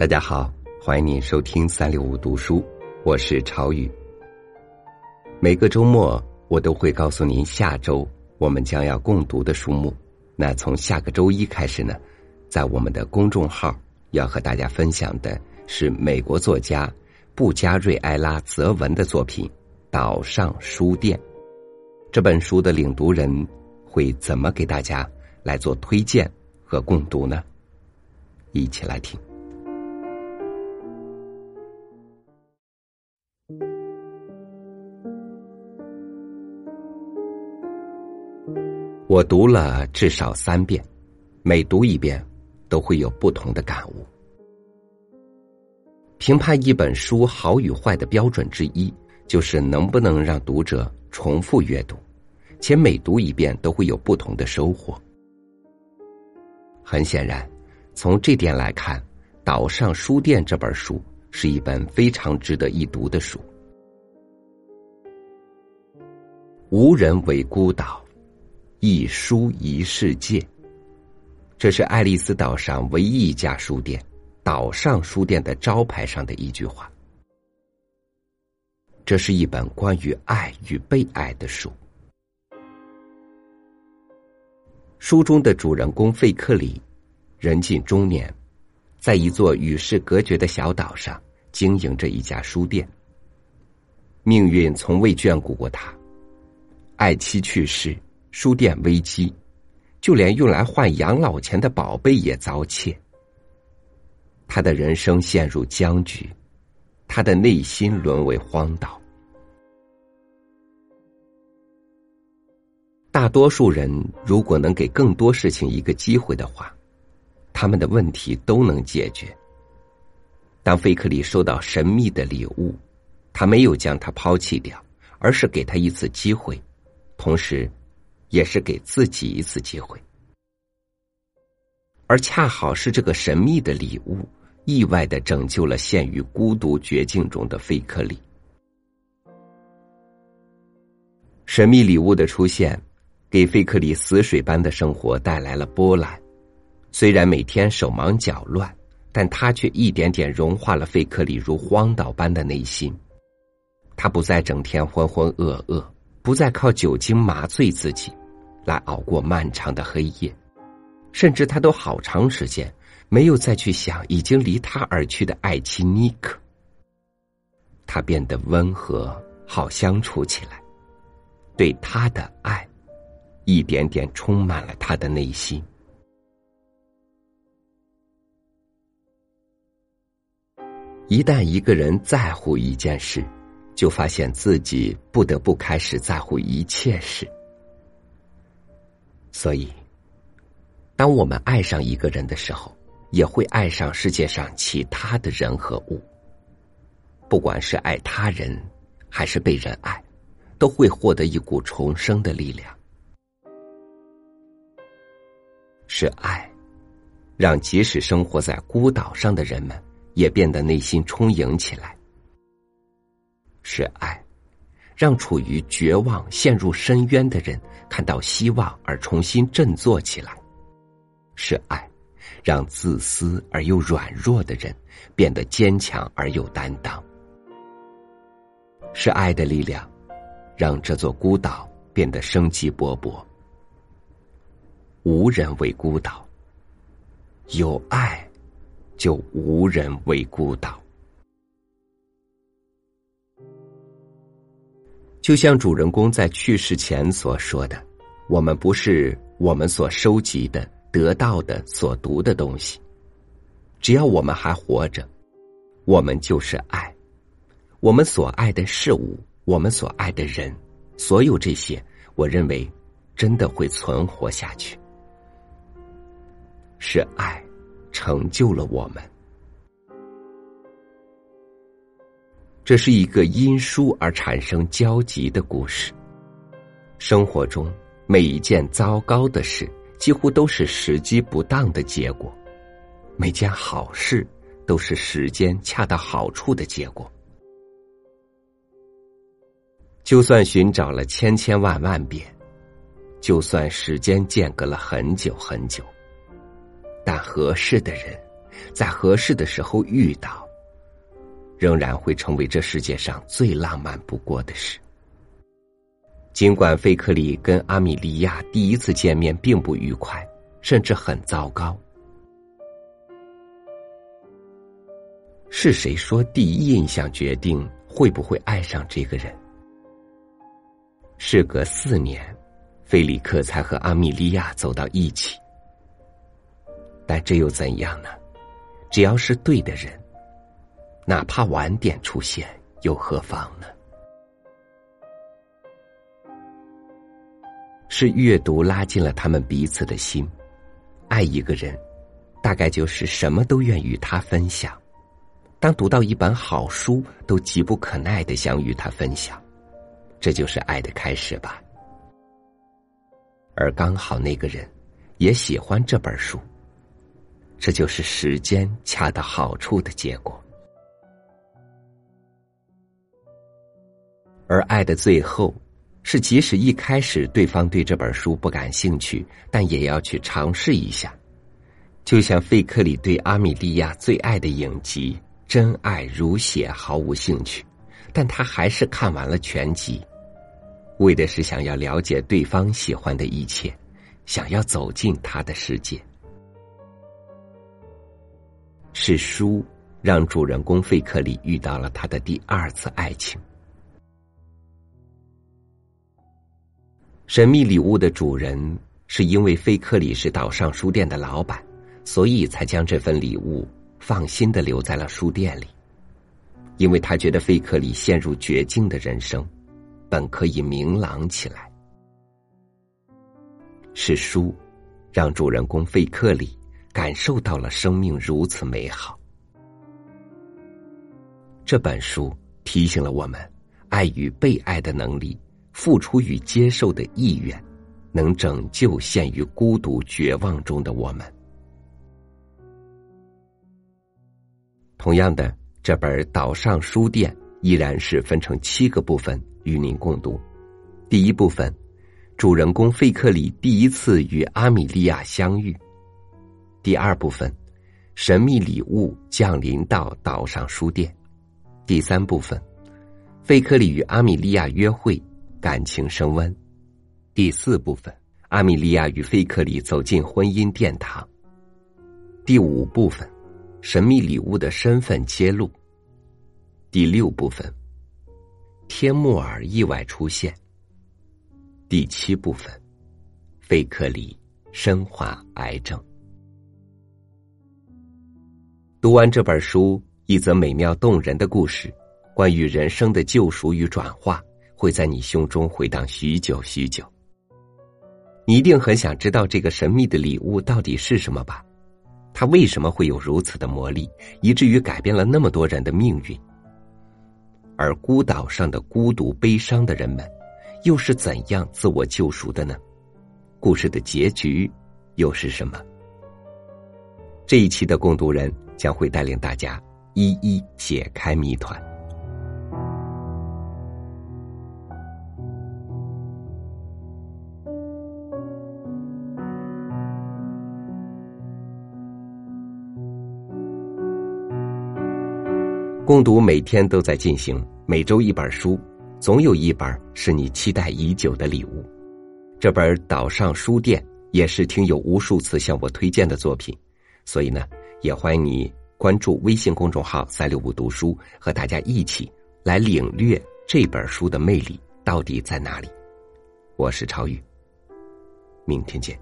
大家好，欢迎您收听三六五读书，我是朝雨。每个周末我都会告诉您下周我们将要共读的书目。那从下个周一开始呢，在我们的公众号要和大家分享的是美国作家布加瑞埃拉泽文的作品《岛上书店》。这本书的领读人会怎么给大家来做推荐和共读呢？一起来听。我读了至少三遍，每读一遍都会有不同的感悟。评判一本书好与坏的标准之一，就是能不能让读者重复阅读，且每读一遍都会有不同的收获。很显然，从这点来看，《岛上书店》这本书是一本非常值得一读的书。无人为孤岛。一书一世界，这是爱丽丝岛上唯一一家书店——岛上书店的招牌上的一句话。这是一本关于爱与被爱的书。书中的主人公费克里，人近中年，在一座与世隔绝的小岛上经营着一家书店。命运从未眷顾过他，爱妻去世。书店危机，就连用来换养老钱的宝贝也遭窃。他的人生陷入僵局，他的内心沦为荒岛。大多数人如果能给更多事情一个机会的话，他们的问题都能解决。当费克里收到神秘的礼物，他没有将它抛弃掉，而是给他一次机会，同时。也是给自己一次机会，而恰好是这个神秘的礼物，意外的拯救了陷于孤独绝境中的费克里。神秘礼物的出现，给费克里死水般的生活带来了波澜。虽然每天手忙脚乱，但他却一点点融化了费克里如荒岛般的内心。他不再整天浑浑噩噩，不再靠酒精麻醉自己。来熬过漫长的黑夜，甚至他都好长时间没有再去想已经离他而去的爱妻妮可。他变得温和，好相处起来，对他的爱，一点点充满了他的内心。一旦一个人在乎一件事，就发现自己不得不开始在乎一切事。所以，当我们爱上一个人的时候，也会爱上世界上其他的人和物。不管是爱他人，还是被人爱，都会获得一股重生的力量。是爱，让即使生活在孤岛上的人们，也变得内心充盈起来。是爱。让处于绝望、陷入深渊的人看到希望而重新振作起来，是爱；让自私而又软弱的人变得坚强而有担当，是爱的力量，让这座孤岛变得生机勃勃。无人为孤岛，有爱，就无人为孤岛。就像主人公在去世前所说的：“我们不是我们所收集的、得到的、所读的东西。只要我们还活着，我们就是爱。我们所爱的事物，我们所爱的人，所有这些，我认为真的会存活下去。是爱成就了我们。”这是一个因书而产生交集的故事。生活中每一件糟糕的事，几乎都是时机不当的结果；每件好事，都是时间恰到好处的结果。就算寻找了千千万万遍，就算时间间隔了很久很久，但合适的人在合适的时候遇到，仍然会成为这世界上最浪漫不过的事。尽管费克里跟阿米莉亚第一次见面并不愉快，甚至很糟糕。是谁说第一印象决定会不会爱上这个人？事隔四年，菲里克才和阿米莉亚走到一起。但这又怎样呢？只要是对的人，哪怕晚点出现又何妨呢？是阅读拉近了他们彼此的心。爱一个人，大概就是什么都愿与他分享。当读到一本好书，都急不可耐的想与他分享，这就是爱的开始吧。而刚好那个人也喜欢这本书，这就是时间恰到好处的结果。而爱的最后，是即使一开始对方对这本书不感兴趣，但也要去尝试一下，就像费克里对阿米莉亚最爱的影集。真爱如血，毫无兴趣，但他还是看完了全集，为的是想要了解对方喜欢的一切，想要走进他的世界。是书让主人公费克里遇到了他的第二次爱情。神秘礼物的主人是因为费克里是岛上书店的老板，所以才将这份礼物。放心的留在了书店里，因为他觉得费克里陷入绝境的人生，本可以明朗起来。是书，让主人公费克里感受到了生命如此美好。这本书提醒了我们，爱与被爱的能力，付出与接受的意愿，能拯救陷于孤独绝望中的我们。同样的，这本《岛上书店》依然是分成七个部分与您共读。第一部分，主人公费克里第一次与阿米莉亚相遇；第二部分，神秘礼物降临到岛上书店；第三部分，费克里与阿米莉亚约会，感情升温；第四部分，阿米莉亚与费克里走进婚姻殿堂；第五部分。神秘礼物的身份揭露。第六部分，天穆尔意外出现。第七部分，费克里身患癌症。读完这本书，一则美妙动人的故事，关于人生的救赎与转化，会在你胸中回荡许久许久。你一定很想知道这个神秘的礼物到底是什么吧？它为什么会有如此的魔力，以至于改变了那么多人的命运？而孤岛上的孤独、悲伤的人们，又是怎样自我救赎的呢？故事的结局又是什么？这一期的共读人将会带领大家一一解开谜团。共读每天都在进行，每周一本书，总有一本是你期待已久的礼物。这本《岛上书店》也是听友无数次向我推荐的作品，所以呢，也欢迎你关注微信公众号“三六五读书”，和大家一起来领略这本书的魅力到底在哪里。我是超宇，明天见。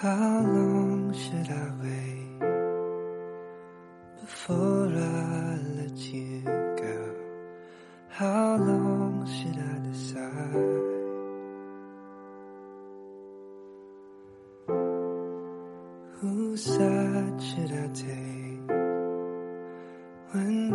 How long should I wait before I let you go? How long should I decide? Whose side should I take when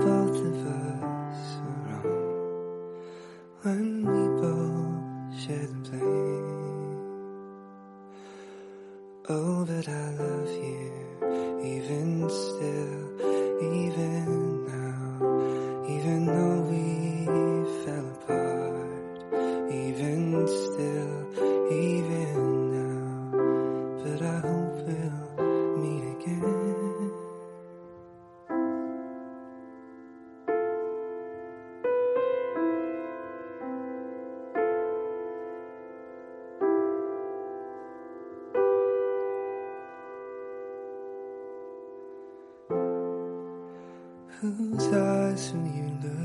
whose?